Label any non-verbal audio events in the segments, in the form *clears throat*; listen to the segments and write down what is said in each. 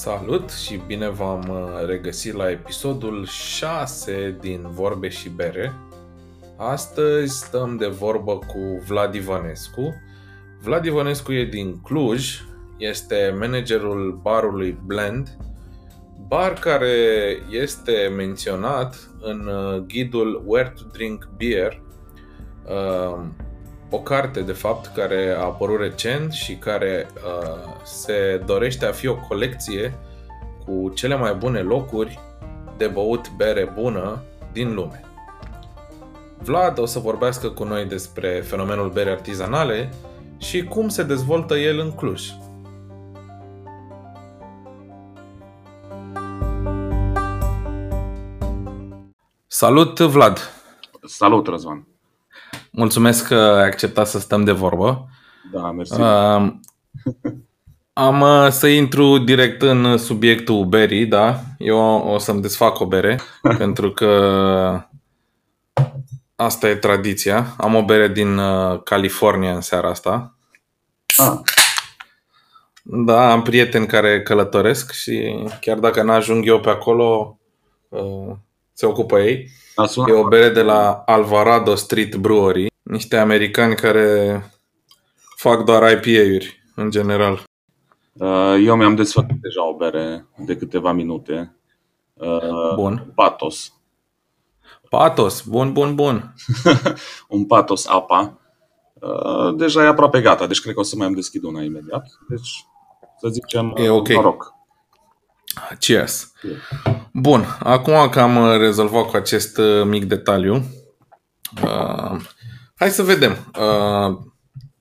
Salut și bine v-am uh, regăsit la episodul 6 din Vorbe și Bere. Astăzi stăm de vorbă cu Vlad Ivanescu. Vlad Ivanescu e din Cluj, este managerul barului Blend, bar care este menționat în uh, ghidul Where to Drink Beer, uh, o carte, de fapt, care a apărut recent și care uh, se dorește a fi o colecție cu cele mai bune locuri de băut bere bună din lume. Vlad o să vorbească cu noi despre fenomenul bere artizanale și cum se dezvoltă el în Cluj. Salut, Vlad! Salut, Răzvan! Mulțumesc că ai acceptat să stăm de vorbă. Da, mersi. Uh, am uh, să intru direct în subiectul berii, da? Eu o să-mi desfac o bere, *laughs* pentru că asta e tradiția. Am o bere din uh, California în seara asta. Ah. Da, am prieteni care călătoresc și chiar dacă n-ajung eu pe acolo, uh, se ocupă ei. E o bere de la Alvarado Street Brewery, niște americani care fac doar IPA-uri în general. Uh, eu mi-am desfăcut deja o bere de câteva minute. Uh, bun. Patos. Patos, bun, bun, bun. *laughs* un patos apa. Uh, deja e aproape gata, deci cred că o să mai am deschid una imediat. Deci, să zicem, e ok. noroc. Cheers. Bun, acum că am rezolvat cu acest mic detaliu, uh, hai să vedem. Uh,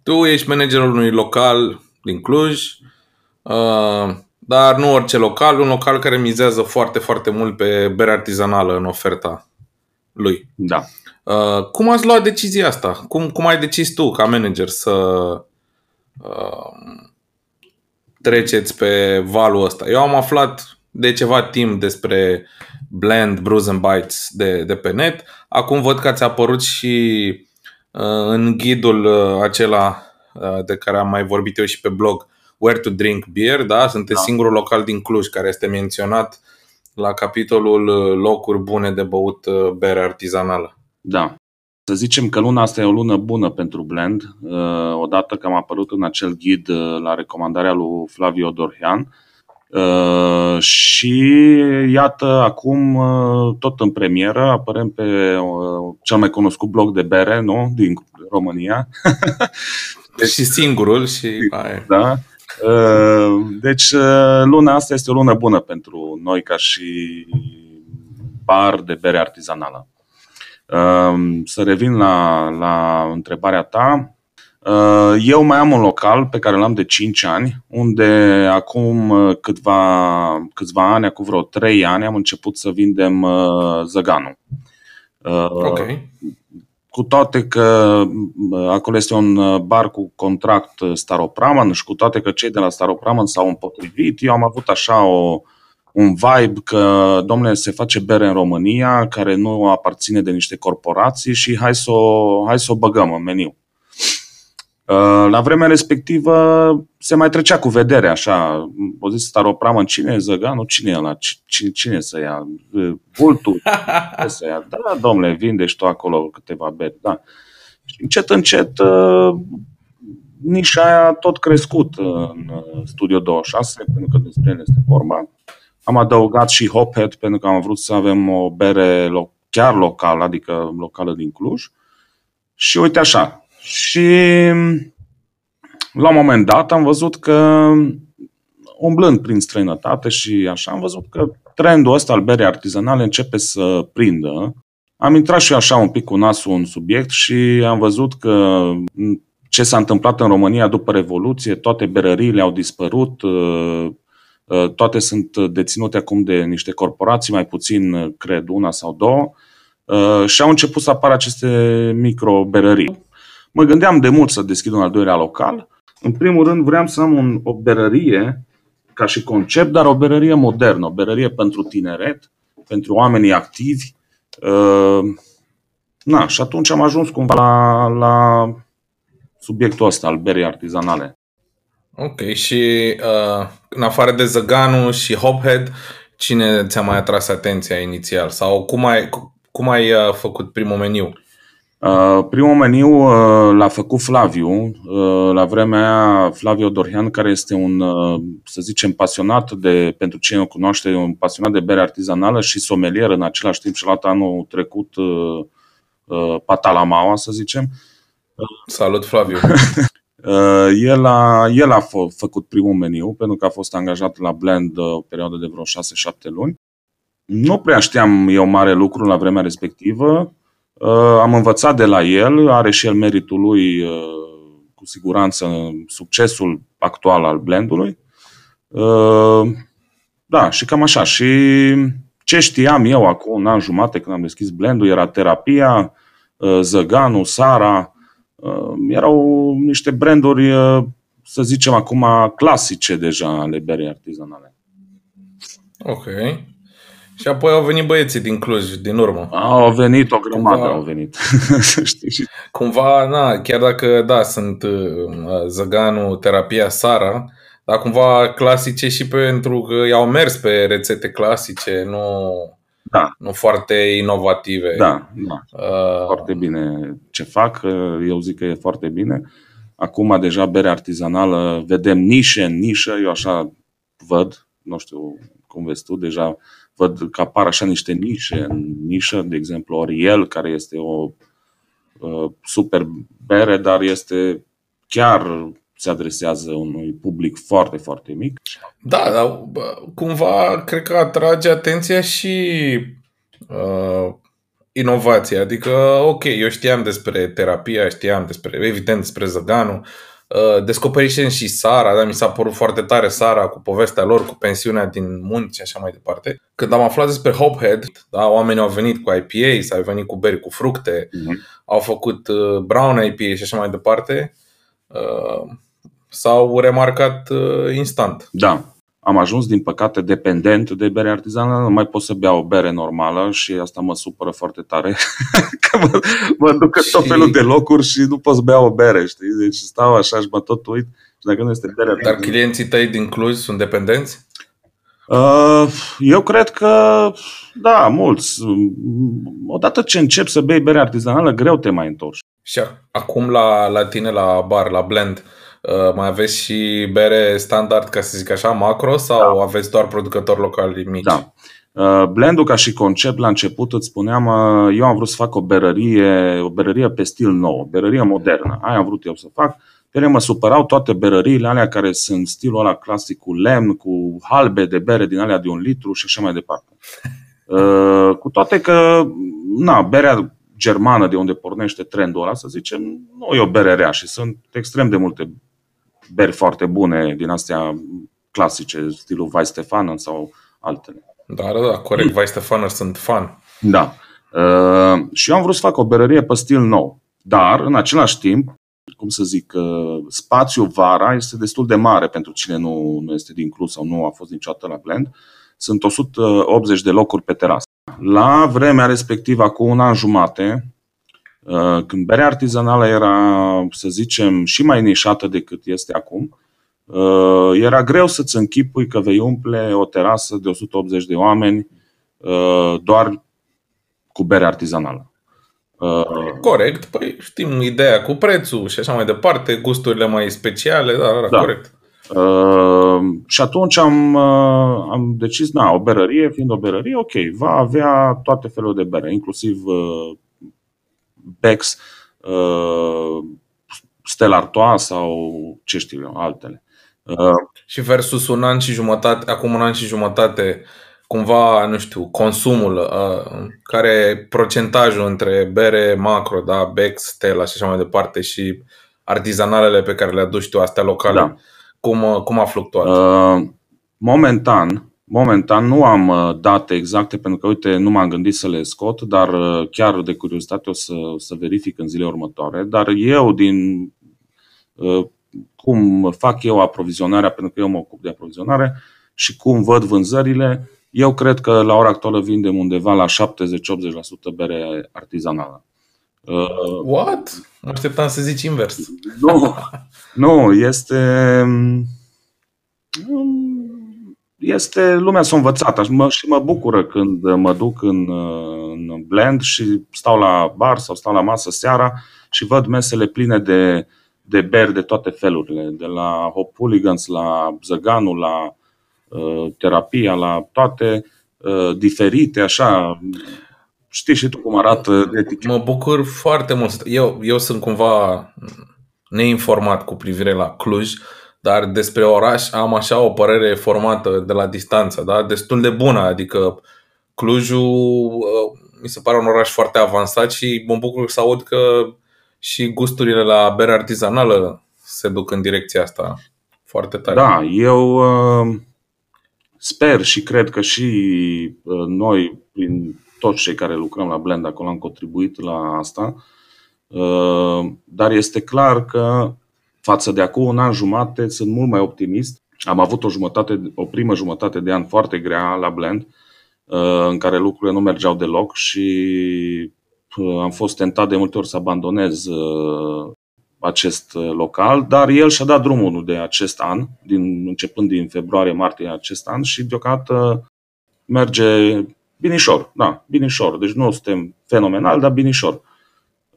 tu ești managerul unui local din Cluj, uh, dar nu orice local, un local care mizează foarte, foarte mult pe bere artizanală în oferta lui. Da. Uh, cum ați luat decizia asta? Cum, cum ai decis tu, ca manager, să uh, treceți pe valul ăsta? Eu am aflat de ceva timp despre Blend, Brews and Bites de, de pe net. Acum văd că ați apărut și uh, în ghidul uh, acela uh, de care am mai vorbit eu și pe blog, Where to Drink Beer, da? Sunteți da. singurul local din Cluj care este menționat la capitolul uh, locuri bune de băut uh, bere artizanală. Da. Să zicem că luna asta e o lună bună pentru Blend, uh, odată că am apărut în acel ghid la recomandarea lui Flavio Dorhean, Uh, și iată, acum, uh, tot în premieră, apărăm pe uh, cel mai cunoscut blog de bere, nu? Din România. deci, *laughs* și singurul și... *laughs* Da. Deci, luna asta este o lună bună pentru noi ca și bar de bere artizanală. Să revin la, la întrebarea ta. Uh, eu mai am un local pe care l-am de 5 ani, unde acum uh, câțiva, câțiva ani, acum vreo 3 ani, am început să vindem uh, zăganul. Ok. Cu toate că acolo este un bar cu contract Staropraman și cu toate că cei de la Staropraman s-au împotrivit, eu am avut așa o, un vibe că, domnule, se face bere în România care nu aparține de niște corporații și hai să o, hai să o băgăm în meniu. Uh, la vremea respectivă se mai trecea cu vedere, așa, o zis staropramă, cine e Zăganu, cine e ăla, cine, cine să ia, vultul, *laughs* ce să ia, da, domnule, vinde și tu acolo câteva beri, da. Și încet, încet, uh, nișa aia tot crescut în uh, Studio 26, pentru că despre el este vorba. Am adăugat și Hophead, pentru că am vrut să avem o bere chiar locală, adică locală din Cluj. Și uite așa, și la un moment dat am văzut că, umblând prin străinătate și așa, am văzut că trendul ăsta al berii artizanale începe să prindă. Am intrat și așa un pic cu nasul în subiect și am văzut că ce s-a întâmplat în România după Revoluție, toate berăriile au dispărut, uh, uh, toate sunt deținute acum de niște corporații, mai puțin, cred, una sau două, uh, și au început să apară aceste micro-berării. Mă gândeam de mult să deschid un al doilea local. În primul rând vreau să am un, o berărie ca și concept, dar o berărie modernă, o berărie pentru tineret, pentru oamenii activi. Uh, na, și atunci am ajuns cumva la, la subiectul ăsta al berii artizanale. Ok, și uh, în afară de Zăganu și Hophead, cine ți-a mai atras atenția inițial? Sau cum ai, cum ai uh, făcut primul meniu? Uh, primul meniu uh, l-a făcut Flaviu, uh, la vremea aia Flaviu Dorhean, care este un, uh, să zicem, pasionat de, pentru cine o cunoaște, un pasionat de bere artizanală și somelier în același timp și la anul trecut uh, uh, Patalamaua, să zicem. Salut, Flaviu! *laughs* *laughs* Uh, el a, el a f- făcut primul meniu pentru că a fost angajat la Blend uh, o perioadă de vreo 6-7 luni. Nu prea știam eu mare lucru la vremea respectivă. Uh, am învățat de la el, are și el meritul lui, cu siguranță, succesul actual al blendului. Da, și cam așa. Și ce știam eu acum un an jumate când am deschis blendul era terapia, Zăganu, Sara, Uh, erau niște branduri, uh, să zicem acum, clasice deja ale berii artizanale. Ok. Și apoi au venit băieții din Cluj, din urmă. Au venit, o grămadă cumva, au venit. *laughs* Știi? Cumva, na, chiar dacă, da, sunt uh, Zăganu, Terapia, Sara, dar cumva clasice și pentru că i-au mers pe rețete clasice, nu da. nu foarte inovative. Da, da. Uh, foarte bine ce fac, eu zic că e foarte bine. Acum deja bere artizanală, vedem nișe în nișă, eu așa văd, nu știu cum vezi tu, deja văd că apar așa niște nișe în nișă, de exemplu Oriel, care este o uh, super bere, dar este chiar se adresează unui public foarte, foarte mic. Da, dar cumva cred că atrage atenția și uh, inovația. Adică, ok, eu știam despre terapia, știam despre, evident, despre Zăganu, uh, descoperisem și Sara, dar mi s-a părut foarte tare Sara cu povestea lor, cu pensiunea din munți și așa mai departe. Când am aflat despre Hopehead, da, oamenii au venit cu IPA, s-au venit cu beri cu fructe, uh-huh. au făcut uh, brown IPA și așa mai departe. Uh, s-au remarcat uh, instant. Da. Am ajuns, din păcate, dependent de bere artizanală, nu mai pot să beau o bere normală și asta mă supără foarte tare. *laughs* că mă, mă duc în și... tot felul de locuri și nu pot să beau o bere, știi? Deci stau așa și mă tot uit și dacă nu este bere Dar clienții tăi din Cluj sunt dependenți? Uh, eu cred că, da, mulți. Odată ce încep să bei bere artizanală, greu te mai întorci. Și acum la, la tine, la bar, la blend, Uh, mai aveți și bere standard, ca să zic așa, macro sau da. aveți doar producători locali mici? Da. Uh, blendul ca și concept la început îți spuneam, uh, eu am vrut să fac o berărie, o berărie pe stil nou, o berărie modernă. Aia am vrut eu să fac. Pe ele mă supărau toate berăriile alea care sunt stilul ăla clasic cu lemn, cu halbe de bere din alea de un litru și așa mai departe. Cu toate că, na, berea germană de unde pornește trendul ăla, să zicem, nu e o bere rea și sunt extrem de multe beri foarte bune din astea clasice, stilul Weistefaner sau altele. Da, da, da, corect. Weistefaner sunt fan. Da. Uh, și eu am vrut să fac o berărie pe stil nou. Dar, în același timp, cum să zic, uh, spațiul vara este destul de mare pentru cine nu, nu este din Cluj sau nu a fost niciodată la Blend. Sunt 180 de locuri pe terasă. La vremea respectivă, cu un an jumate, Uh, când berea artizanală era, să zicem, și mai nișată decât este acum, uh, era greu să-ți închipui că vei umple o terasă de 180 de oameni uh, doar cu bere artizanală. Corect, păi știm ideea cu prețul și așa mai departe, gusturile mai speciale, da, da, da. corect. Uh, și atunci am, uh, am decis, na, o berărie, fiind o berărie, ok, va avea toate felurile de bere, inclusiv uh, Bex, uh, Stella Artois sau ce știu eu, altele. Uh, și versus un an și jumătate, acum un an și jumătate, cumva, nu știu, consumul, uh, care e procentajul între bere macro, da, Bex, Stella și așa mai departe și artizanalele pe care le aduci tu, astea locale, da. cum, uh, cum a fluctuat? Uh, momentan, Momentan nu am uh, date exacte pentru că, uite, nu m-am gândit să le scot, dar uh, chiar de curiozitate o să, să verific în zilele următoare. Dar eu, din uh, cum fac eu aprovizionarea, pentru că eu mă ocup de aprovizionare și cum văd vânzările, eu cred că la ora actuală vindem undeva la 70-80% bere artizanală. Uh, What? Mă așteptam să zici invers. Nu, nu este *laughs* este, lumea s-a învățat și mă, și mă bucură când mă duc în, în blend și stau la bar sau stau la masă seara și văd mesele pline de, de beri de toate felurile, de la Hop Hooligans, la Zăganul, la uh, terapia, la toate uh, diferite, așa. Știi și tu cum arată eticheta. Mă bucur foarte mult. Eu, eu sunt cumva neinformat cu privire la Cluj, dar despre oraș am așa o părere formată de la distanță, da? destul de bună, adică Clujul uh, mi se pare un oraș foarte avansat și mă bucur să aud că și gusturile la bere artizanală se duc în direcția asta foarte tare. Da, eu uh, sper și cred că și uh, noi, prin toți cei care lucrăm la Blend acolo, am contribuit la asta. Dar este clar că Față de acum un an jumate sunt mult mai optimist. Am avut o, jumătate, o primă jumătate de an foarte grea la Blend, uh, în care lucrurile nu mergeau deloc și uh, am fost tentat de multe ori să abandonez uh, acest local, dar el și-a dat drumul de acest an, din, începând din februarie-martie acest an și deocamdată merge binișor, da, binișor. Deci nu suntem fenomenal, dar binișor.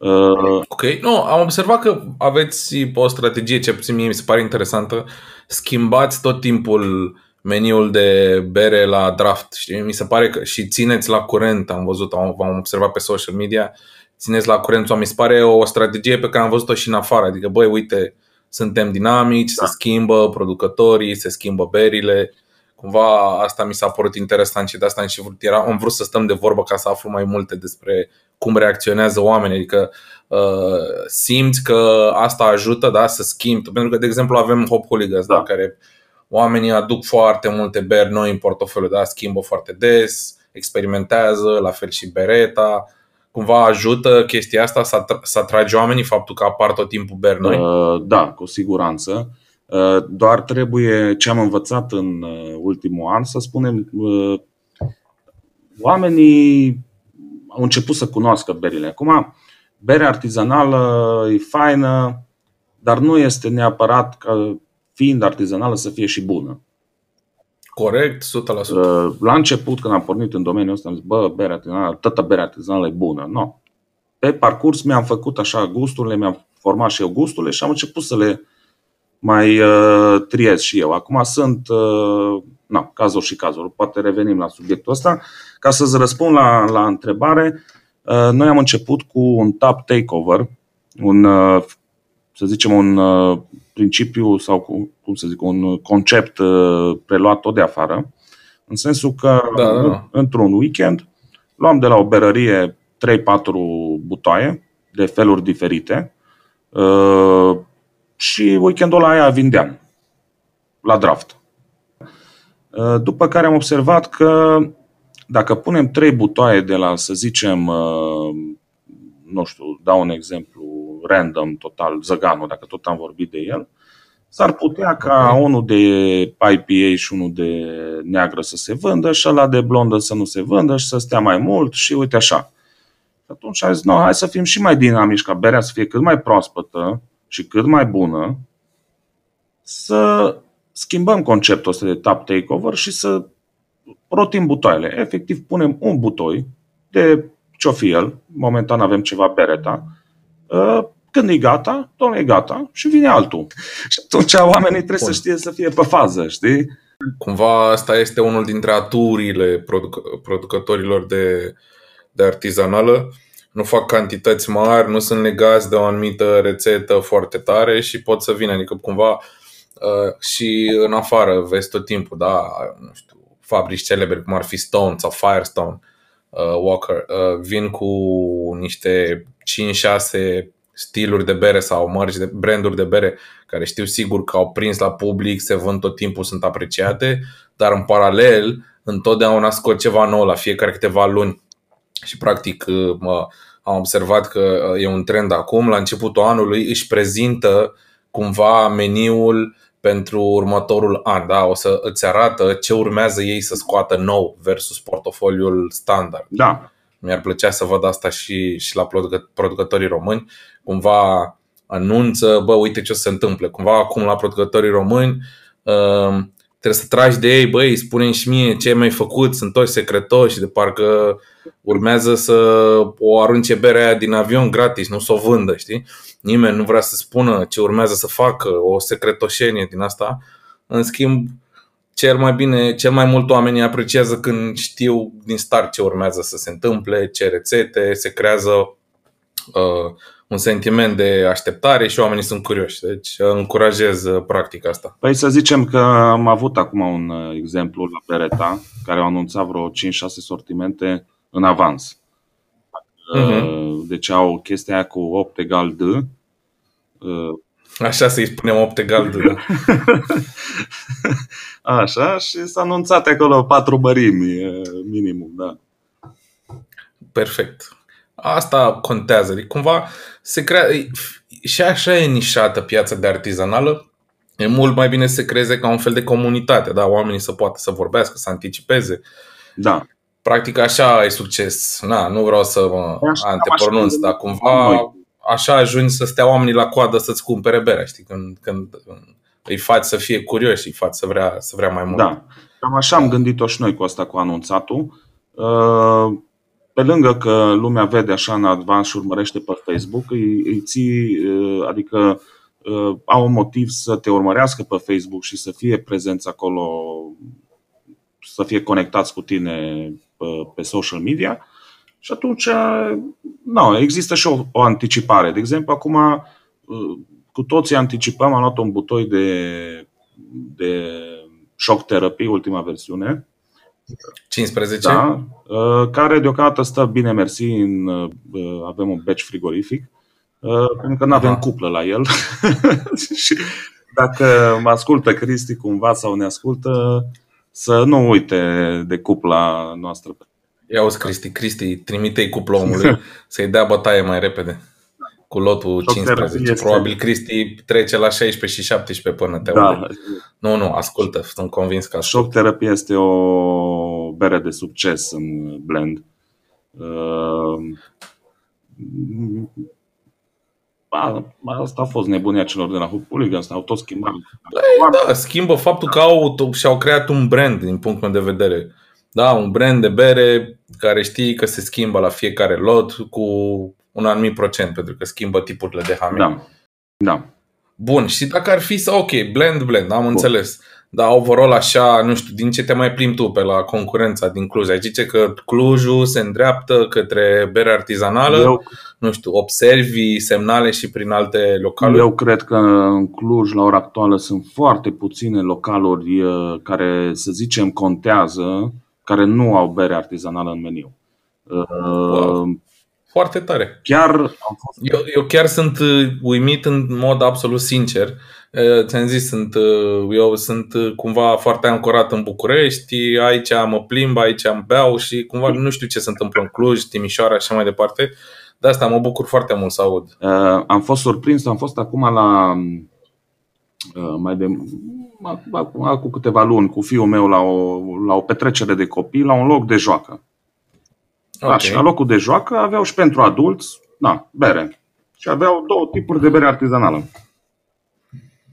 Uh, ok, nu, am observat că aveți o strategie, ce puțin mie mi se pare interesantă. Schimbați tot timpul meniul de bere la draft. Știi? Mi se pare că și țineți la curent, am văzut, am, am observat pe social media, țineți la curent. Mi se pare o strategie pe care am văzut-o și în afară. Adică, băi, uite, suntem dinamici, da. se schimbă producătorii, se schimbă berile. Cumva asta mi s-a părut interesant și de asta am și vrut, era, am vrut să stăm de vorbă ca să aflu mai multe despre cum reacționează oamenii, adică uh, simți că asta ajută da, să schimbi. Pentru că, de exemplu, avem Hop Hooligans, da. Da, care oamenii aduc foarte multe beri noi în portofoliu, da, schimbă foarte des, experimentează, la fel și Bereta. Cumva ajută chestia asta să, atr- să atrage oamenii faptul că apar tot timpul beri noi? Uh, da, cu siguranță. Uh, doar trebuie ce am învățat în uh, ultimul an, să spunem, uh, oamenii au început să cunoască berile. Acum, berea artizanală e faină, dar nu este neapărat că fiind artizanală să fie și bună. Corect, 100%. La început, când am pornit în domeniul ăsta, am zis, bă, berea artizanală, toată berea artizanală e bună. Nu. No. Pe parcurs mi-am făcut așa gusturile, mi-am format și eu gusturile și am început să le mai uh, triez și eu. Acum sunt uh, na, cazuri și cazuri. Poate revenim la subiectul ăsta. Ca să-ți răspund la, la întrebare, uh, noi am început cu un tap takeover, un, uh, să zicem, un uh, principiu sau, cum să zic, un concept uh, preluat tot de afară, în sensul că da, da, da. într-un weekend luam de la o berărie 3-4 butoaie de feluri diferite uh, și weekendul ăla aia vindeam la draft. Uh, după care am observat că dacă punem trei butoaie de la, să zicem, uh, nu știu, dau un exemplu random, total, Zăganul, dacă tot am vorbit de el, s-ar putea ca unul de IPA și unul de neagră să se vândă și ăla de blondă să nu se vândă și să stea mai mult și uite așa. Atunci am zis, no, hai să fim și mai dinamici, ca berea să fie cât mai proaspătă și cât mai bună, să schimbăm conceptul ăsta de tap takeover și să rotim butoaiele. Efectiv, punem un butoi de ce-o fi el, momentan avem ceva bereta, ă, când e gata, domnule, e gata și vine altul. Și atunci oamenii trebuie Bun. să știe să fie pe fază, știi? Cumva asta este unul dintre aturile produc- producătorilor de, de artizanală. Nu fac cantități mari, nu sunt legați de o anumită rețetă foarte tare și pot să vină. Adică cumva Uh, și în afară vezi tot timpul, da, nu știu, fabrici celebre cum ar fi Stone sau Firestone, uh, Walker, uh, vin cu niște 5-6 stiluri de bere sau mărci de branduri de bere care știu sigur că au prins la public, se vând tot timpul, sunt apreciate, dar în paralel întotdeauna scot ceva nou la fiecare câteva luni. Și practic mă, am observat că e un trend acum, la începutul anului își prezintă cumva meniul pentru următorul an. Da? O să îți arată ce urmează ei să scoată nou versus portofoliul standard. Da. mi-ar plăcea să văd asta și, și la producătorii români. Cumva anunță, bă, uite ce o să se întâmple. Cumva acum la producătorii români uh, trebuie să tragi de ei, băi, spune și mie ce ai mai făcut, sunt toți secretoși, de parcă urmează să o arunce berea aia din avion gratis, nu să o vândă, știi? Nimeni nu vrea să spună ce urmează să facă, o secretoșenie din asta. În schimb, cel mai bine, cel mai mult oamenii apreciază când știu din start ce urmează să se întâmple, ce rețete, se creează uh, un sentiment de așteptare și oamenii sunt curioși. Deci uh, încurajez uh, practica asta. Păi să zicem că am avut acum un uh, exemplu la Beretta, care au anunțat vreo 5-6 sortimente în avans. Uh-huh. Deci au chestia aia cu 8 egal D. Așa să-i spunem 8 egal D. Da. *laughs* Așa, și s-a anunțat acolo patru mărimi minimum, da. Perfect. Asta contează. Adică cumva se crea... Și așa e nișată piața de artizanală. E mult mai bine să se creeze ca un fel de comunitate, da? Oamenii să poată să vorbească, să anticipeze. Da. Practic așa ai succes. Na, nu vreau să mă antepronunț, dar cumva noi. așa ajungi să stea oamenii la coadă să-ți cumpere berea, știi? Când, când îi faci să fie curioși, îi faci să vrea, să vrea mai mult. Da. Cam așa am gândit-o și noi cu asta, cu anunțatul. Uh pe lângă că lumea vede așa în advans și urmărește pe Facebook, îi, îi ții, uh, adică uh, au un motiv să te urmărească pe Facebook și să fie prezenți acolo, să fie conectați cu tine pe, pe social media. Și atunci, nu, există și o, o anticipare. De exemplu, acum uh, cu toții anticipăm, am luat un butoi de, de shock therapy, ultima versiune, 15? Da, uh, care deocamdată stă bine mersi, în, uh, avem un batch frigorific, uh, pentru că nu avem cuplă la el. *laughs* și dacă mă ascultă Cristi cumva sau ne ascultă, să nu uite de cupla noastră. Ia uzi, Cristi, Cristi, trimite-i cupla omului *laughs* să-i dea bătaie mai repede cu lotul 15. Probabil Cristi trece la 16 și 17 până te da. Nu, nu, ascultă, sunt convins că ascultă. Shock Therapy este o bere de succes în blend. Uh, asta a fost nebunia celor de la Hoop Hooligans, au tot schimbat. Da, schimbă faptul că au, și-au creat un brand din punctul meu de vedere. Da, un brand de bere care știi că se schimbă la fiecare lot cu un anumit procent, pentru că schimbă tipurile de hamil. Da. da. Bun, și dacă ar fi să, ok, blend, blend, am Bun. înțeles. Dar overall așa, nu știu, din ce te mai plimbi tu pe la concurența din Cluj? Ai zice că Clujul se îndreaptă către bere artizanală? Eu, nu știu, observi semnale și prin alte localuri? Eu cred că în Cluj, la ora actuală, sunt foarte puține localuri uh, care, să zicem, contează, care nu au bere artizanală în meniu. Wow. Uh, foarte tare. Chiar am fost... eu, eu chiar sunt uh, uimit în mod absolut sincer. Uh, ți-am zis, sunt, uh, eu sunt cumva foarte ancorat în București, aici mă plimb, aici am beau și cumva nu știu ce se întâmplă în Cluj, Timișoara și așa mai departe. De asta mă bucur foarte mult să aud. Uh, am fost surprins, am fost acum la uh, mai de acum cu câteva luni cu fiul meu la o, la o petrecere de copii la un loc de joacă. Okay. Da, și la locul de joacă aveau și pentru adulți, da, bere. Și aveau două tipuri de bere artizanală.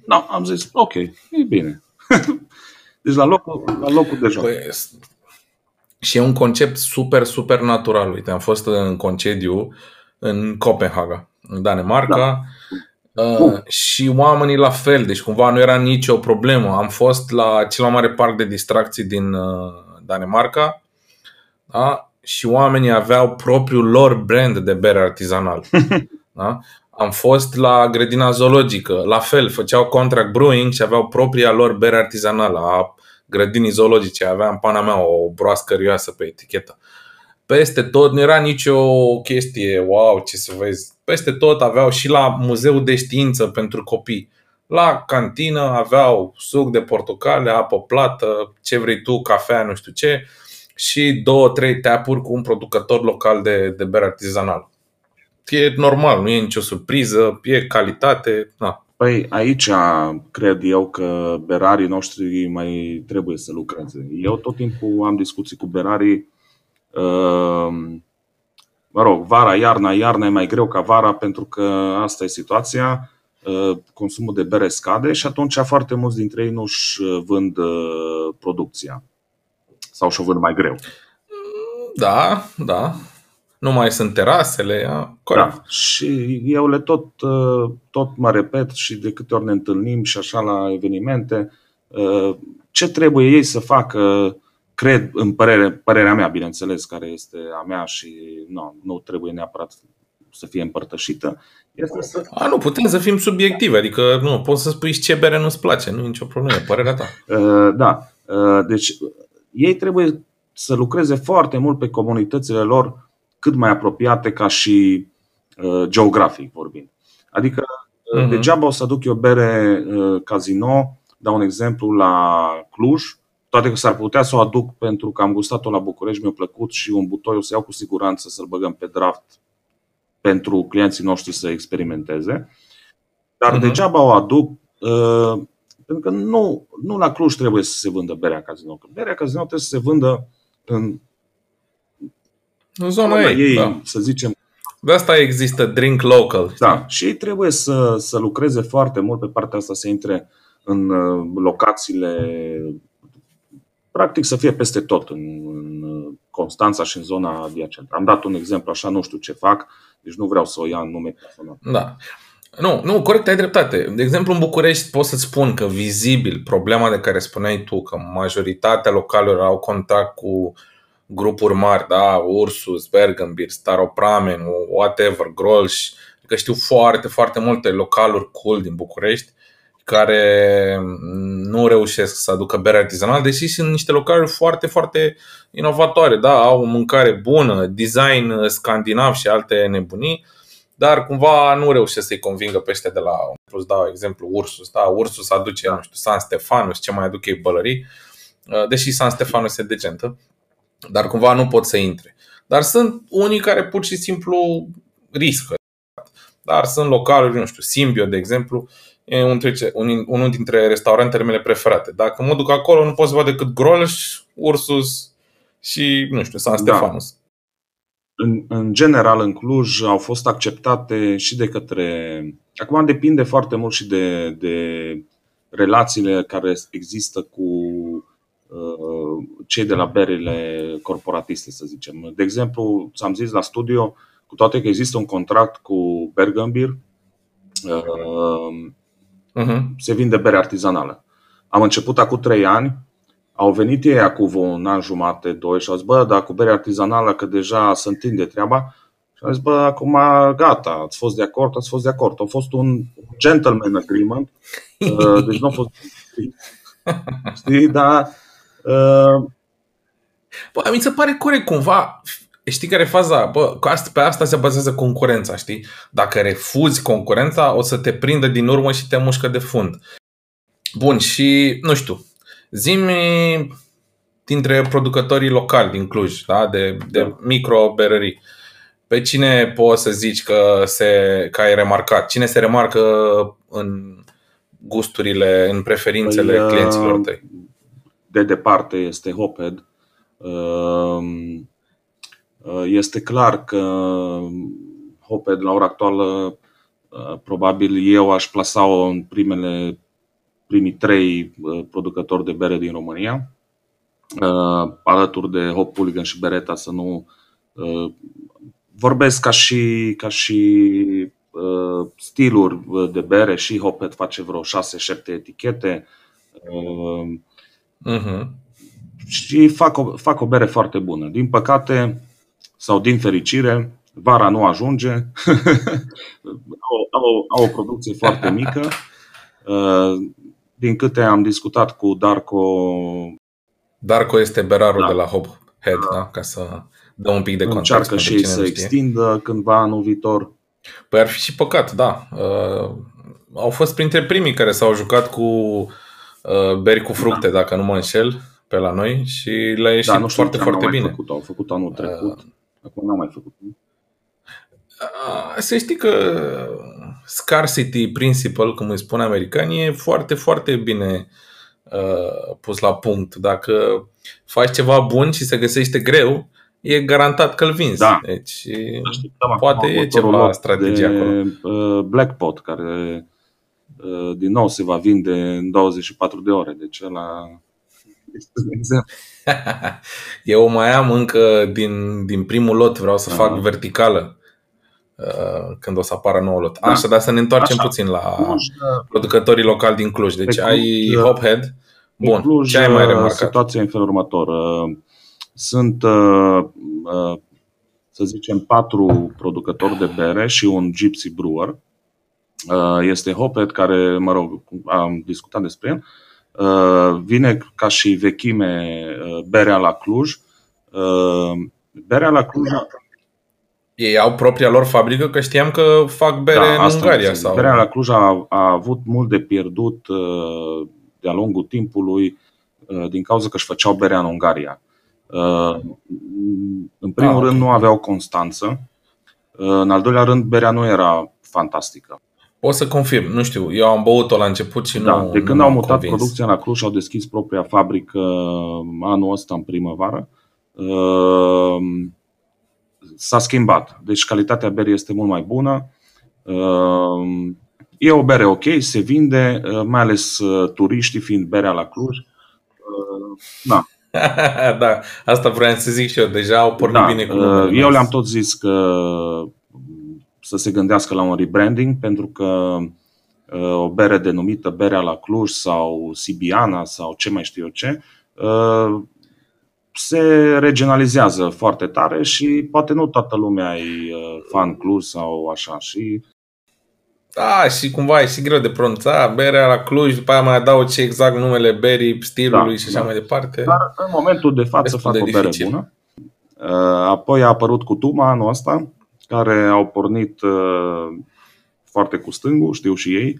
Da, am zis, ok, e bine. *laughs* deci la locul, la locul de joacă. Păi, și e un concept super, super natural. Uite, am fost în concediu în Copenhaga, în Danemarca. Da. Uh, și oamenii la fel, deci cumva nu era nicio problemă. Am fost la cel mai mare parc de distracții din uh, Danemarca da? Și oamenii aveau propriul lor brand de bere artizanal. *laughs* Da? Am fost la grădina zoologică, la fel, făceau contract brewing și aveau propria lor bere artizanală a grădinii zoologice. Avea în pana mea o broască rioasă pe etichetă. Peste tot, nu era nicio chestie, wow, ce să vezi. Peste tot aveau și la muzeul de știință pentru copii. La cantină aveau suc de portocale, apă plată, ce vrei tu, cafea, nu știu ce și două, trei teapuri cu un producător local de, de bere artizanal. E normal, nu e nicio surpriză, e calitate. Na. Păi aici cred eu că berarii noștri mai trebuie să lucreze. Eu tot timpul am discuții cu berarii uh, mă rog, vara, iarna, iarna e mai greu ca vara pentru că asta e situația, consumul de bere scade și atunci foarte mulți dintre ei nu-și vând producția sau și-o vând mai greu. Da, da. Nu mai sunt terasele. Corect. Da. Și eu le tot, tot mă repet și de câte ori ne întâlnim și așa la evenimente, ce trebuie ei să facă, cred, în părere, părerea mea, bineînțeles, care este a mea și nu, nu trebuie neapărat să fie împărtășită. Este să... A, nu, putem să fim subiectivi, adică nu, poți să spui ce bere nu-ți place, nu e nicio problemă, părerea ta. Uh, da, uh, deci ei trebuie să lucreze foarte mult pe comunitățile lor cât mai apropiate ca și uh, geografic vorbind. Adică uh-huh. degeaba o să aduc eu bere uh, casino, dau un exemplu la Cluj, toate că s-ar putea să o aduc pentru că am gustat-o la București, mi-a plăcut și un butoi o să iau cu siguranță să-l băgăm pe draft pentru clienții noștri să experimenteze. Dar uh-huh. degeaba o aduc uh, pentru că nu, nu la Cluj trebuie să se vândă berea casino. Că berea casino trebuie să se vândă în, în zona ei, ei da. să zicem. De asta există drink local. Da, și ei trebuie să, să lucreze foarte mult pe partea asta, să intre în uh, locațiile, practic să fie peste tot, în, în Constanța și în zona adiacentă. Am dat un exemplu, așa nu știu ce fac, deci nu vreau să o iau în nume personal. Da. Nu, nu, corect, ai dreptate. De exemplu, în București pot să-ți spun că vizibil problema de care spuneai tu, că majoritatea localelor au contact cu grupuri mari, da, Ursus, Bergenbier, Staropramen, whatever, Grolsch, că știu foarte, foarte multe localuri cool din București care nu reușesc să aducă bere artizanală, deși sunt niște localuri foarte, foarte inovatoare, da, au o mâncare bună, design scandinav și alte nebunii, dar cumva nu reușesc să-i convingă pe ăștia de la, plus dau exemplu, Ursus, da, Ursus aduce, nu știu, San Stefanus, ce mai aduc ei bălării, uh, deși San Stefanus e decentă, dar cumva nu pot să intre. Dar sunt unii care pur și simplu riscă. Dar sunt localuri, nu știu, Simbio, de exemplu, e unul dintre restaurantele mele preferate. Dacă mă duc acolo, nu pot să văd decât Grolsch, Ursus și, nu știu, San da. Stefanus. Da în, în general în Cluj au fost acceptate și de către. Acum depinde foarte mult și de, de relațiile care există cu uh, cei de la berile corporatiste, să zicem. De exemplu, ți-am zis la studio, cu toate că există un contract cu Bergenbier, uh, uh-huh. se vinde bere artizanală. Am început acum trei ani au venit ei acum un an jumate, doi și au zis, bă, dar cu bere artizanală că deja se întinde treaba. Și au zis, bă, acum gata, ați fost de acord, ați fost de acord. A fost un gentleman agreement, *laughs* uh, deci nu a fost... *laughs* Știi, dar... Uh... Bă, mi se pare corect cumva, știi care e faza? Bă, pe asta se bazează concurența, știi? Dacă refuzi concurența, o să te prindă din urmă și te mușcă de fund. Bun, și nu știu, Zimi dintre producătorii locali din Cluj, da? de, de da. micro-berării. Pe cine poți să zici că, se, că ai remarcat? Cine se remarcă în gusturile, în preferințele păi, clienților uh, tăi? De departe este Hoped. Um, uh, este clar că Hoped la ora actuală uh, probabil eu aș plasa-o în primele primii trei uh, producători de bere din România, uh, alături de Hop Hooligan și Beretta, să nu uh, vorbesc ca și, ca și stiluri de bere. Și Hopet face vreo 6-7 etichete. Uh-huh. și fac o, fac o bere foarte bună. Din păcate sau din fericire, vara nu ajunge, *laughs* au, au, au o producție foarte mică *laughs* din câte am discutat cu Darko. Darko este berarul da. de la Hop Head, da. ca să dă un pic de context. Încearcă și ei să știe. extindă cândva anul viitor. Păi ar fi și păcat, da. Uh, au fost printre primii care s-au jucat cu uh, beri cu fructe, da. dacă nu mă înșel, pe la noi și le-a ieșit da, nu știu foarte, foarte bine. Făcut. Au făcut anul trecut, uh, acum n-au mai făcut. Să știi că scarcity principle, cum îi spun americanii, e foarte, foarte bine uh, pus la punct. Dacă faci ceva bun și se găsește greu, e garantat că-l vinzi. Da. Deci, Așteptăm poate acum e următorul ceva lot strategie de, acolo. uh, Blackpot, care uh, din nou se va vinde în 24 de ore. Deci ăla este un exemplu. *laughs* Eu mai am încă din, din primul lot, vreau să Da. fac verticală uh, când o să apară nou lot. Da. Așa, dar să ne întoarcem Așa. puțin la Cluj, uh, producătorii locali din Cluj. Deci Pe ai Cluj, Hophead. În Bun, Cluj, ce ai mai uh, remarcat? Situația e în felul următor. Uh, Sunt, uh, uh, să zicem, patru producători de bere și un gypsy brewer. Uh, Este Hopet, care, mă rog, am discutat despre el. Uh, Vine ca și vechime uh, berea la Cluj. Uh, Berea la Cluj Ei au propria lor fabrică, că știam că fac bere în Da, asta Ungaria. înțeleg. Sau... Berea la Cluj a, a avut mult de pierdut uh, de-a lungul timpului uh, din cauza că își făceau berea în Ungaria. Uh, În primul Ah, ok. rând nu aveau constanță, Uh, în al doilea rând berea nu era fantastică. Pot să confirm, nu știu, eu am băut-o la început și Da, nu de când nu au m-a mutat convins. producția la Cluj, au deschis propria fabrică anul ăsta în primăvară. Uh, S-a schimbat. Deci calitatea berii este mult mai bună. Uh, E o bere ok, se vinde, uh, mai ales uh, turiștii fiind berea la Cluj. Uh, Da, *laughs* da, asta vreau să zic și eu, deja au pornit da. bine cu uh, numele. Eu le-am tot zis că să se gândească la un rebranding pentru că uh, o bere denumită berea la Cluj sau Sibiana sau ce mai știu eu ce uh, se regionalizează foarte tare și poate nu toată lumea e uh, fan Cluj sau așa și Da, și cumva e și greu de pronunțat, berea la Cluj, după aia mai adaug ce exact numele berii, stilului Da, și așa da. mai departe. Dar în momentul de față Destul fac de o bere dificil. bună. Uh, Apoi a apărut Cutuma anul ăsta, care au pornit uh, foarte cu stângul, știu și ei.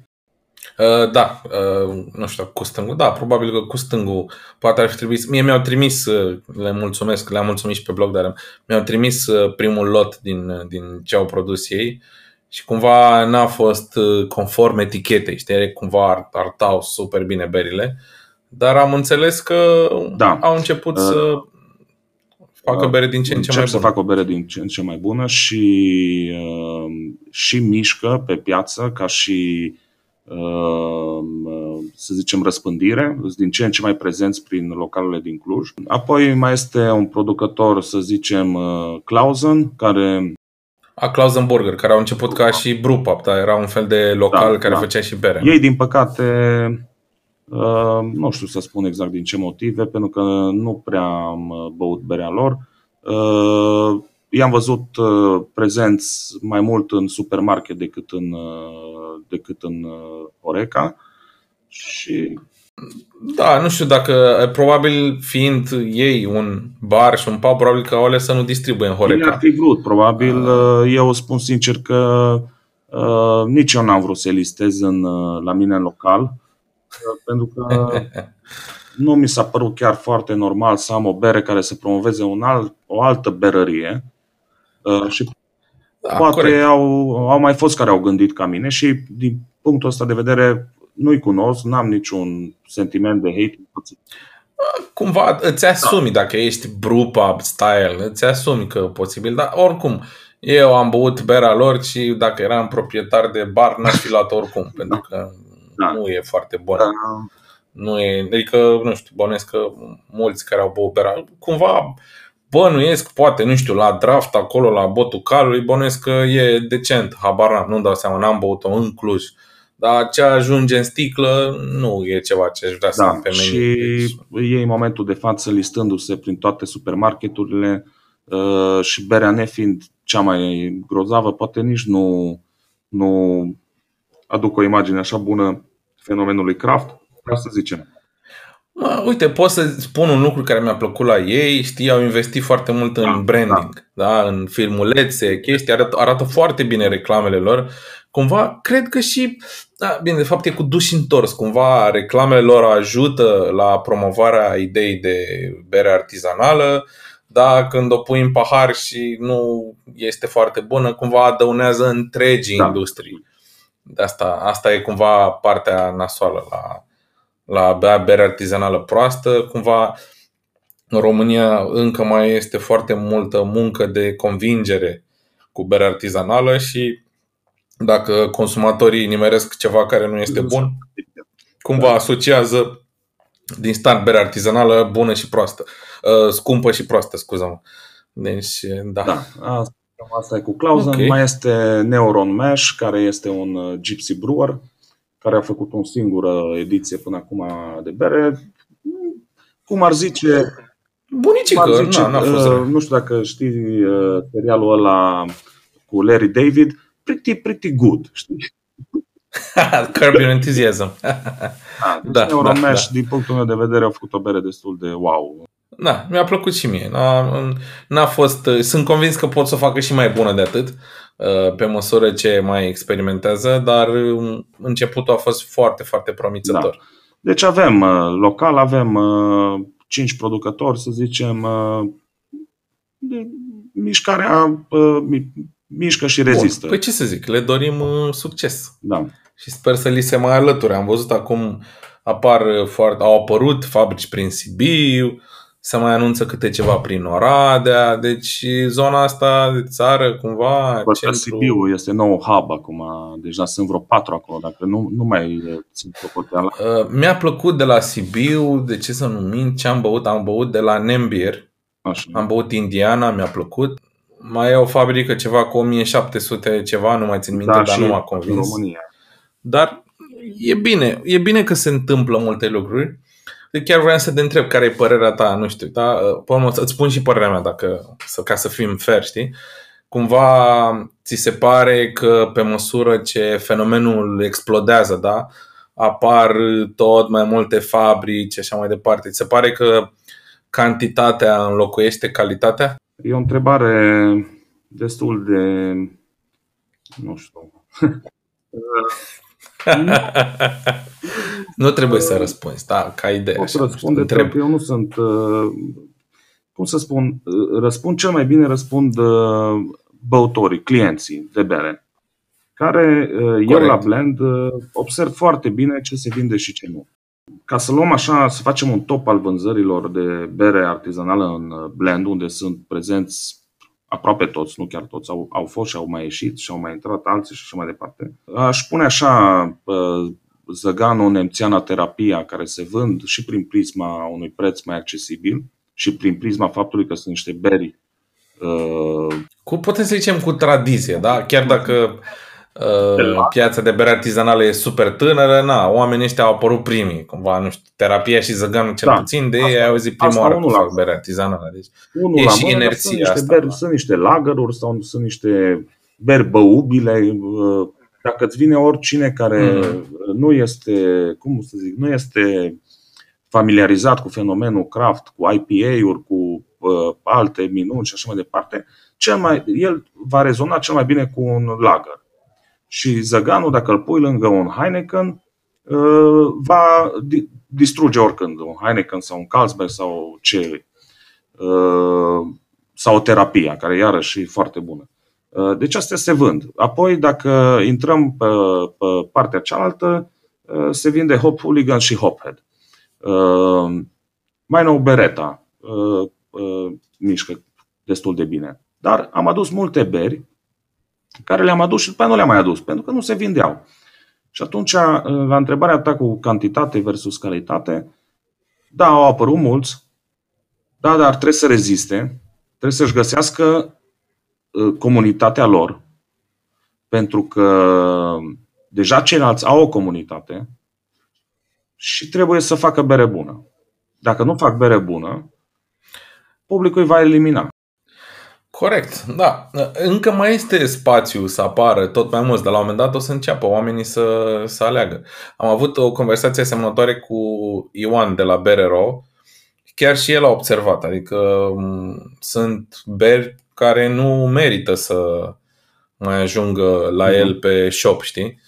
Uh, da, uh, nu știu, cu stângul, da, probabil că cu stângul poate ar fi trebuit, mie mi-au trimis, uh, le mulțumesc, le-am mulțumit și pe blog, dar mi-au trimis uh, primul lot din, uh, din ce au produs ei și cumva n-a fost uh, conform etichetei, știi, cumva ar- arătau super bine berile, dar am înțeles că Da. au început Uh, să facă bere din ce în ce Încep mai să bună. fac o bere din ce în ce mai bună și, uh, și mișcă pe piață ca și uh, să zicem răspândire, sunt din ce în ce mai prezenți prin localele din Cluj. Apoi mai este un producător, să zicem, uh, Clausen, care A Clausenburger, care au început ca și brewpub, da, era un fel de local Da, care da. făcea și bere. Ei, din păcate, uh, nu știu să spun exact din ce motive, pentru că nu prea am uh, băut berea lor. Uh, I-am văzut uh, prezenți mai mult în supermarket decât în, uh, decât în uh, Horeca. Și Da, nu știu dacă, probabil fiind ei un bar și un pub, probabil că au ales să nu distribuie în Bine ar Horeca. fi vrut, probabil. uh, Eu spun sincer că uh, nici eu n-am vrut să listez în, uh, la mine în local, uh, pentru că *laughs* nu mi s-a părut chiar foarte normal să am o bere care să promoveze un alt, o altă berărie. Uh, Și Da, poate corect. au, au mai fost care au gândit ca mine și din punctul ăsta de vedere nu-i cunosc, n-am niciun sentiment de hate. Cumva îți asumi dacă ești brewpub style, îți asumi că posibil, dar oricum, eu am băut berea lor și dacă eram proprietar de bar, n-aș fi luat oricum, *laughs* pentru că Da. nu e foarte bună. Uh, Nu e, adică, nu știu, bănuiesc că mulți care au băut berea, cumva bănuiesc, poate, nu știu, la draft acolo, la botul calului, bănuiesc că e decent, habar n-am, nu-mi dau seama, n-am băut-o în Cluj. Dar ce ajunge în sticlă nu e ceva ce aș vrea să am Da, pe meniu. și Deci, ei în momentul de față listându-se prin toate supermarketurile uh, și berea nefiind cea mai grozavă, poate nici nu, nu aduc o imagine așa bună fenomenului craft, vreau să zicem. Mă, uite, pot să spun un lucru care mi-a plăcut la ei. Știi, au investit foarte mult în Da, branding, da. în filmulețe, chestii, arată, arată foarte bine reclamele lor. Cumva, cred că și, da, bine, de fapt e cu duș întors. Cumva, reclamele lor ajută la promovarea ideii de bere artizanală, dar când o pui în pahar și nu este foarte bună, cumva adăunează întregii Da. industrii. De asta, asta e cumva partea nasoală la, la bea bere artizanală proastă, cumva în România încă mai este foarte multă muncă de convingere cu bere artizanală și dacă consumatorii nimeresc ceva care nu este bun, cumva asociază din start bere artizanală bună și proastă, uh, scumpă și proastă, scuză-mă. Deci, da. da asta, asta e cu Clausen. Okay. Mai este Neuron Mesh, care este un uh, gypsy brewer, care a făcut o singură ediție până acum de bere. Cum ar zice... Bunicică, ar zice, na, n-a fost uh, Nu știu dacă știi uh, serialul ăla cu Larry David, pretty, pretty good, știi? *laughs* Curb your enthusiasm. *laughs* da, deci da, Neuromesh, da, da. din punctul meu de vedere, au făcut o bere destul de wow. Da, mi-a plăcut și mie. N-a, n-a fost, sunt convins că pot să o facă și mai bună de atât uh, pe măsură ce mai experimentează, dar um, începutul a fost foarte, foarte promițător. Da. Deci avem uh, local, avem 5 uh, producători, să zicem, de mișcarea mișcă și rezistă. Bun. Păi ce să zic, le dorim succes. Da. Și sper să li se mai alăture. Am văzut acum apar foarte, au apărut fabrici prin Sibiu, se mai anunță câte ceva prin Oradea, deci zona asta de țară cumva... centru... Sibiu este nou hub acum, deja sunt vreo patru acolo, dacă nu, nu mai țin socoteala. Uh, mi-a plăcut de la Sibiu, de ce să nu mint, ce am băut? Am băut de la Nembier, Așa. am băut Indiana, mi-a plăcut. Mai e o fabrică ceva cu 1700 ceva, nu mai țin minte, da, dar nu m-a convins. România. Dar e bine, e bine că se întâmplă multe lucruri. De chiar vreau să te întreb care e părerea ta, nu știu, da? Poate să-ți spun și părerea mea, dacă, ca să fim fair, știi? Cumva ți se pare că pe măsură ce fenomenul explodează, da? Apar tot mai multe fabrici și așa mai departe. Ți se pare că cantitatea înlocuiește calitatea? E o întrebare destul de, nu știu, *laughs* *laughs* nu trebuie să răspunzi, da, ca idee. Pot să răspund de eu nu sunt, uh, cum să spun, uh, răspund cel mai bine răspund uh, băutorii, clienții de bere, care Corect. eu la blend observ foarte bine ce se vinde și ce nu. Ca să luăm așa, să facem un top al vânzărilor de bere artizanală în blend, unde sunt prezenți aproape toți, nu chiar toți, au, au fost și au mai ieșit și au mai intrat alții și așa mai departe. Aș spune așa, Zăganu, Nemțeana, Terapia, care se vând și prin prisma unui preț mai accesibil și prin prisma faptului că sunt niște beri cu, putem să zicem cu tradiție, da? Chiar dacă Uh, piața de bere artizanală e super tânără, na, oamenii ăștia au apărut primii, cumva, nu știu, terapia și zăganul cel da, puțin, de ei ai auzit prima oară că fac bere artizanală. Deci unul e și mână, inerția sunt niște asta. Beri, da. Sunt niște lagăruri sau sunt niște beri băubile. Uh, dacă îți vine oricine care mm. nu este, cum să zic, nu este familiarizat cu fenomenul craft, cu IPA-uri, cu uh, alte minuni și așa mai departe, cel mai, el va rezona cel mai bine cu un lager și zăganul, dacă îl pui lângă un Heineken, uh, va distruge oricând un Heineken sau un Carlsberg sau ce uh, sau o terapia, care iarăși e foarte bună. Uh, deci astea se vând. Apoi, dacă intrăm pe, pe partea cealaltă, se vinde Hop Hooligan și Hophead. Mai nou Beretta mișcă destul de bine. Dar am adus multe beri care le-am adus și după aia nu le-am mai adus, pentru că nu se vindeau. Și atunci, la întrebarea ta cu cantitate versus calitate, da, au apărut mulți, da, dar trebuie să reziste, trebuie să-și găsească ă, comunitatea lor, pentru că deja ceilalți au o comunitate și trebuie să facă bere bună. Dacă nu fac bere bună, publicul îi va elimina. Corect, da. Încă mai este spațiu să apară tot mai mulți, dar la un moment dat o să înceapă oamenii să, să aleagă. Am avut o conversație asemănătoare cu Ioan de la Berero, chiar și el a observat, adică sunt beri care nu merită să mai ajungă la mhm. el pe shop, știi?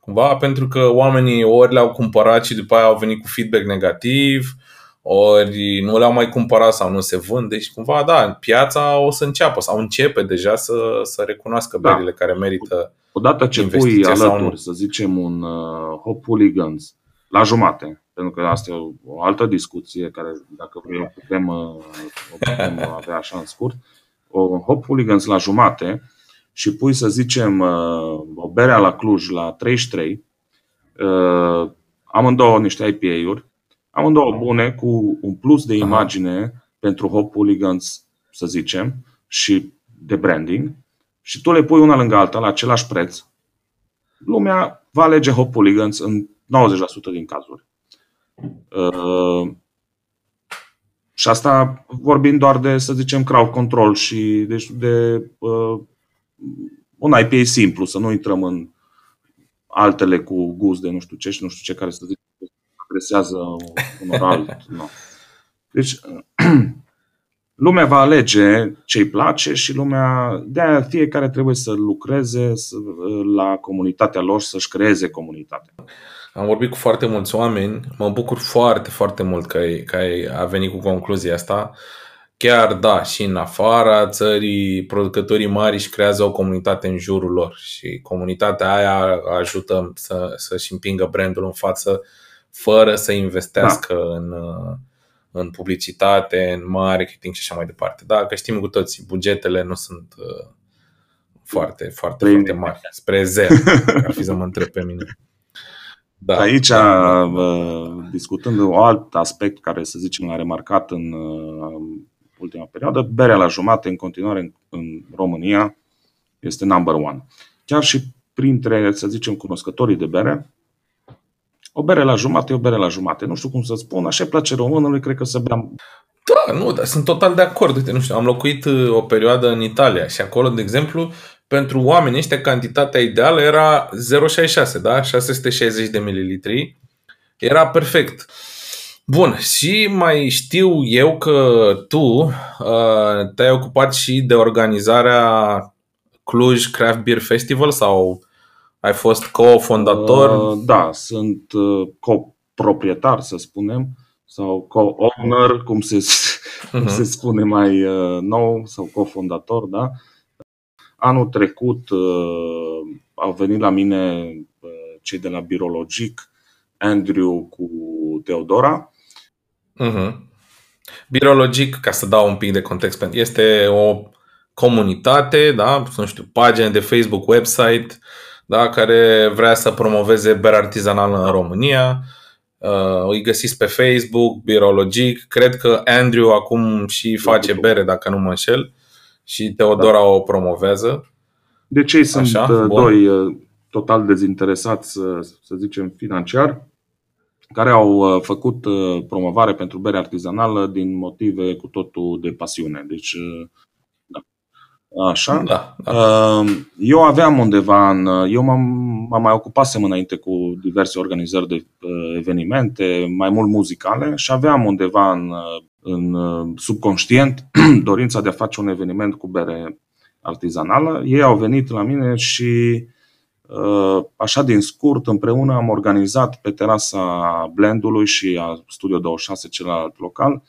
Cumva pentru că oamenii ori le-au cumpărat și după aia au venit cu feedback negativ, ori nu le-au mai cumpărat sau nu se vând. Deci cumva, da, piața o să înceapă sau începe deja să, să recunoască da. berile care merită Odată ce pui alături, să zicem, un uh, Hop Hooligans la jumate, pentru că asta e o altă discuție care, dacă vrei, o putem, o putem *laughs* avea așa în scurt. O Hop Hooligans la jumate și pui, să zicem, o berea la Cluj la 33, amândouă niște IPA-uri, amândouă bune, cu un plus de imagine Aha. pentru Hop Hooligans, să zicem, și de branding, și tu le pui una lângă alta la același preț, lumea va alege Hop Hooligans în 90% din cazuri. Uh, și asta vorbind doar de, să zicem, crowd control și deci de uh, un IPA simplu, să nu intrăm în altele cu gust de nu știu ce și nu știu ce care să zic adresează unor alt. *laughs* No. Deci *clears throat* lumea va alege ce îi place și lumea, de aia fiecare trebuie să lucreze la comunitatea lor, să-și creeze comunitatea. Am vorbit cu foarte mulți oameni, mă bucur foarte, foarte mult că ai, că ai a venit cu concluzia asta. Chiar da, și în afara țării, producătorii mari își creează o comunitate în jurul lor și comunitatea aia ajută să, să-și împingă brandul în față fără să investească da. în, în publicitate, în marketing și așa mai departe. Da, că știm cu toții, bugetele nu sunt uh, foarte, foarte, foarte mari, spre zero, ar fi să mă întreb pe mine. Da. Aici, discutând un alt aspect care, să zicem, l-a remarcat în ultima perioadă, berea la jumate în continuare în, în România este number one. Chiar și printre, să zicem, cunoscătorii de bere, o bere la jumate e o bere la jumate. Nu știu cum să spun, așa îi place românului, cred că să bea da, nu, dar sunt total de acord. Uite, nu știu, am locuit uh, o perioadă în Italia și acolo, de exemplu, pentru oamenii ăștia cantitatea ideală era 0,66, da? 660 de mililitri. Era perfect. Bun, și mai știu eu că tu uh, te-ai ocupat și de organizarea Cluj Craft Beer Festival sau ai fost co-fondator? Uh, da, sunt uh, co-proprietar, să spunem, sau co-owner, cum se, uh-huh. *laughs* cum mhm. se spune mai uh, nou, sau co-fondator, da. Anul trecut uh, au venit la mine uh, cei de la Birologic, Andrew cu Teodora. Uh-huh. Birologic, ca să dau un pic de context, este o comunitate, da, nu știu, pagine de Facebook, website, da, care vrea să promoveze bere artizanală în România. Uh, îi găsiți pe Facebook, Birologic. Cred că Andrew acum și face bere, dacă nu mă înșel și Teodora da. o promovează. De ce sunt Așa? Uh, doi uh, total dezinteresați, uh, să zicem, financiar, care au făcut promovare pentru bere artizanală din motive cu totul de pasiune. Deci, da. Așa. Da, da. Eu aveam undeva în. Eu m-am, m-am mai ocupasem înainte cu diverse organizări de evenimente, mai mult muzicale, și aveam undeva în în uh, subconștient *clears throat* dorința de a face un eveniment cu bere artizanală. Ei au venit la mine și uh, așa din scurt împreună am organizat pe terasa Blendului și a Studio 26, celălalt local,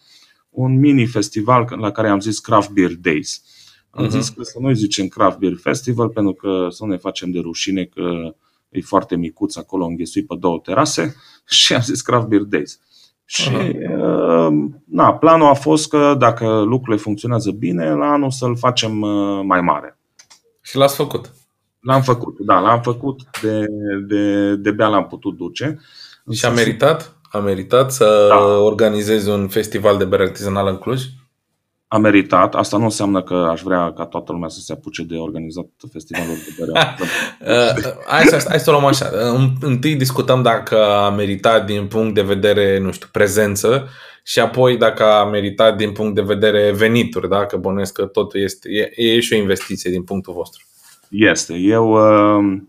un mini festival la care am zis Craft Beer Days. Am uh-huh. zis că să nu zicem Craft Beer Festival pentru că să nu ne facem de rușine că e foarte micuț acolo înghesuit pe două terase *laughs* și am zis Craft Beer Days. Și uh, na, planul a fost că dacă lucrurile funcționează bine, la anul să-l facem uh, mai mare. Și l-ați făcut? L-am făcut, da, l-am făcut, de, de, de bea l-am putut duce. Și a meritat? A meritat să da. organizezi un festival de bere artizanală în Cluj? A meritat. Asta nu înseamnă că aș vrea ca toată lumea să se apuce de organizat festivalul de bere. Uh, *laughs* hai, să, hai să o luăm așa. Întâi discutăm dacă a meritat din punct de vedere, nu știu, prezență și apoi dacă a meritat din punct de vedere venituri, da? că bănuiesc că totul este, e, e și o investiție din punctul vostru. Este. Eu uh,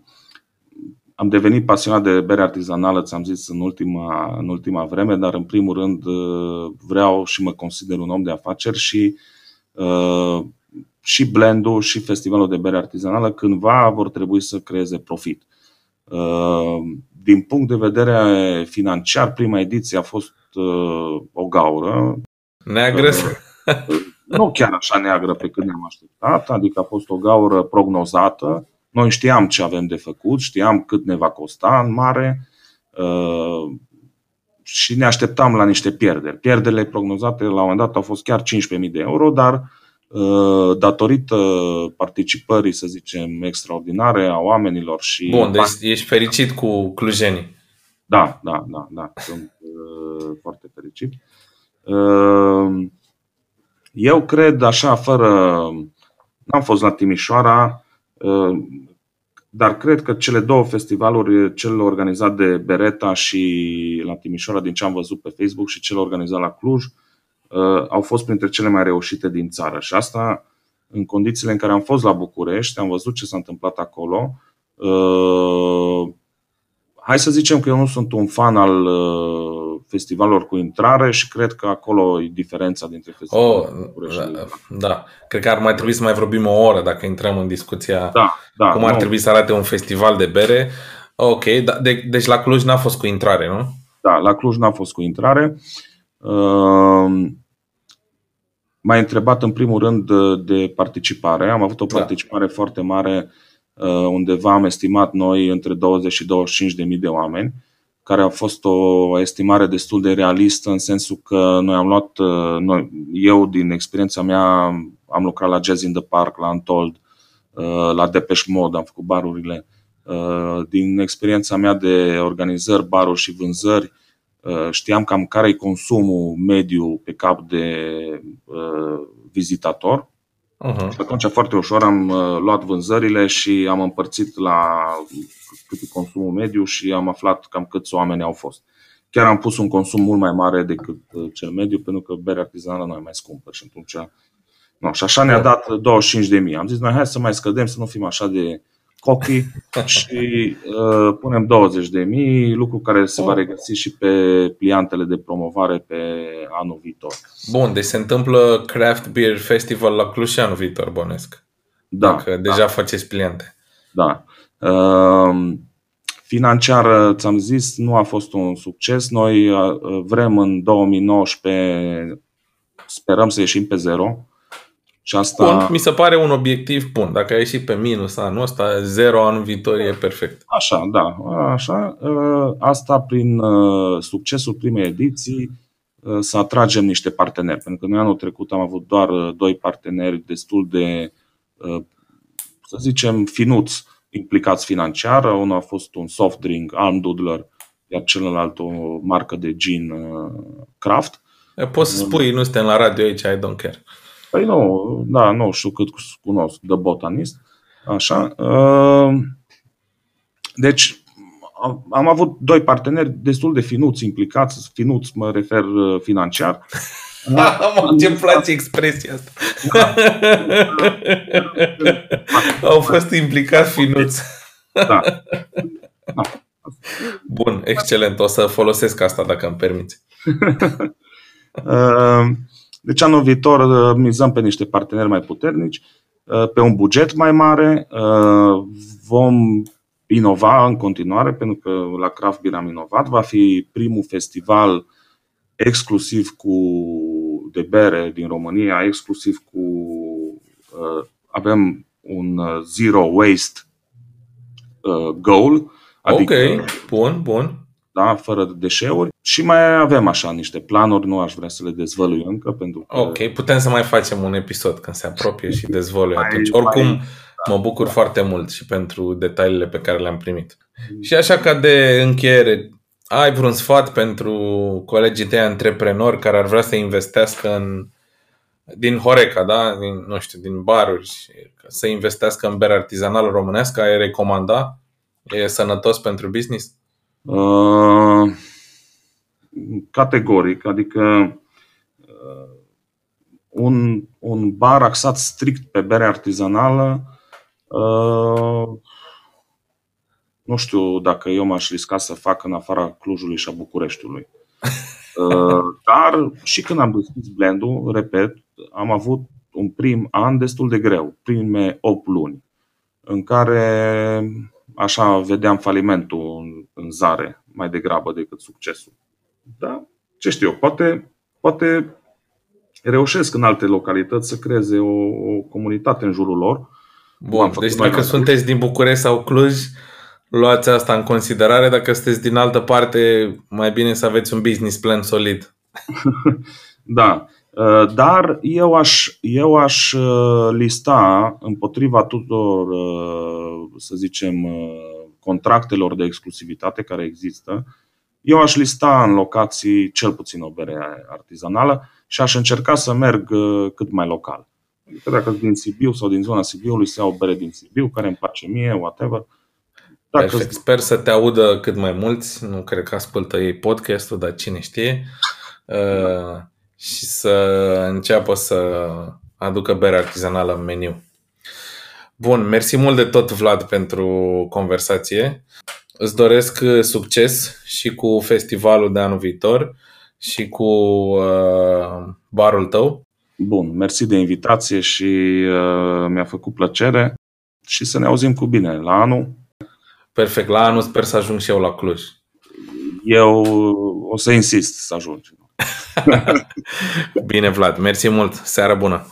am devenit pasionat de bere artizanală, ți-am zis, în ultima, în ultima vreme, dar în primul rând uh, vreau și mă consider un om de afaceri și uh, și blendul și festivalul de bere artizanală cândva vor trebui să creeze profit. Uh, din punct de vedere financiar, prima ediție a fost o gaură. Neagră? Nu chiar așa neagră pe cât ne-am așteptat, adică a fost o gaură prognozată noi știam ce avem de făcut, știam cât ne va costa în mare uh, și ne așteptam la niște pierderi. Pierderile prognozate la un moment dat au fost chiar 15.000 de euro, dar uh, datorită participării, să zicem, extraordinare a oamenilor și... Bun, deci ești fericit cu clujenii. Da, da, da, da, sunt uh, foarte fericit. Uh, eu cred așa, fără... N-am fost la Timișoara, uh, dar cred că cele două festivaluri, cel organizat de Bereta și la Timișoara, din ce am văzut pe Facebook, și cel organizat la Cluj, uh, au fost printre cele mai reușite din țară. Și asta în condițiile în care am fost la București, am văzut ce s-a întâmplat acolo. Uh, hai să zicem că eu nu sunt un fan al uh, festivalelor cu intrare și cred că acolo e diferența dintre festivalul oh, da, da, cred că ar mai trebui să mai vorbim o oră dacă intrăm în discuția da, da, cum ar nu. trebui să arate un festival de bere. Ok, da, de, deci la Cluj n-a fost cu intrare, nu? Da, la Cluj n-a fost cu intrare. Uh, m-ai întrebat în primul rând de, de participare. Am avut o da. participare da. foarte mare Uh, undeva am estimat noi între 20 și 25 de mii de oameni, care a fost o estimare destul de realistă în sensul că noi am luat, uh, noi, eu din experiența mea am lucrat la Jazz in the Park, la Untold, uh, la Depeche Mode, am făcut barurile. Din experiența mea de organizări, baruri și vânzări, știam cam care e consumul mediu pe cap de vizitator Uh-huh. Și atunci foarte ușor am uh, luat vânzările și am împărțit la cât e consumul mediu și am aflat cam câți oameni au fost. Chiar am pus un consum mult mai mare decât uh, cel mediu, pentru că berea artizanală nu e mai scumpă și atunci No, și așa ne-a dat 25 de mii. Am zis, noi hai să mai scădem, să nu fim așa de copii *laughs* și uh, punem 20 de mii, lucru care se va regăsi și pe pliantele de promovare pe anul viitor. Bun, deci se întâmplă Craft Beer Festival la Cluj anul viitor, bănesc. Da. Dacă da. deja faceți pliante. Da. Uh, financiar, ți-am zis, nu a fost un succes. Noi uh, vrem în 2019, sperăm să ieșim pe zero și asta... Bun, mi se pare un obiectiv bun. Dacă ai ieșit pe minus anul ăsta, zero anul viitor e perfect. Așa, da. Așa. Ă, asta prin ă, succesul primei ediții ă, să atragem niște parteneri. Pentru că noi anul trecut am avut doar doi parteneri destul de, să zicem, finuți implicați financiar. Unul a fost un soft drink, Alm Doodler, iar celălalt o marcă de gin craft. Poți să spui, nu suntem la radio aici, I don't care. Păi nu, da, nu știu cât cunosc de botanist. Așa. Uh, deci, am avut doi parteneri destul de finuți implicați, finuți mă refer uh, financiar. *laughs* Am ce place expresia asta. Au fost implicați finuți. Da. da. Bun, excelent. O să folosesc asta dacă îmi permiți. *laughs* Uh, deci anul viitor uh, mizăm pe niște parteneri mai puternici, uh, pe un buget mai mare, uh, vom inova în continuare, pentru că la Craft Beer am inovat. Va fi primul festival exclusiv cu de bere din România, exclusiv cu avem un zero waste goal. Adică, ok, bun, bun da, fără deșeuri și mai avem așa niște planuri, nu aș vrea să le dezvălui încă pentru că... Ok, putem să mai facem un episod când se apropie și dezvălui mai, atunci. Oricum, mai, da, mă bucur da. foarte mult și pentru detaliile pe care le-am primit. Mm. Și așa ca de încheiere, ai vreun sfat pentru colegii tăi antreprenori care ar vrea să investească în din Horeca, da? din, nu știu, din baruri, să investească în bere artizanală românească, ai recomanda? E sănătos pentru business? Uh, categoric, adică uh, un, un bar axat strict pe bere artizanală, uh, nu știu dacă eu m-aș risca să fac în afara Clujului și a Bucureștiului. Dar și când am deschis blendul, repet, am avut un prim an destul de greu, prime 8 luni, în care așa vedeam falimentul în, în zare mai degrabă decât succesul. Da, ce știu eu, poate, poate reușesc în alte localități să creeze o, o comunitate în jurul lor. Bun, deci dacă sunteți din București sau Cluj, luați asta în considerare. Dacă sunteți din altă parte, mai bine să aveți un business plan solid. *laughs* da. Uh, dar eu aș, eu aș uh, lista împotriva tuturor, uh, să zicem, contractelor de exclusivitate care există, eu aș lista în locații cel puțin o bere artizanală și aș încerca să merg cât mai local. Adică dacă din Sibiu sau din zona Sibiului să iau o bere din Sibiu, care îmi place mie, whatever. Dacă Perfect. Sper să te audă cât mai mulți. Nu cred că ascultă ei podcastul, dar cine știe. Uh, și să înceapă să aducă bere artizanală în meniu. Bun, mersi mult de tot, Vlad, pentru conversație. Îți doresc succes și cu festivalul de anul viitor și cu uh, barul tău. Bun, mersi de invitație și uh, mi-a făcut plăcere și să ne auzim cu bine la anul. Perfect, la anul sper să ajung și eu la Cluj. Eu o să insist să ajung. *laughs* Bine, Vlad, mersi mult, seară bună!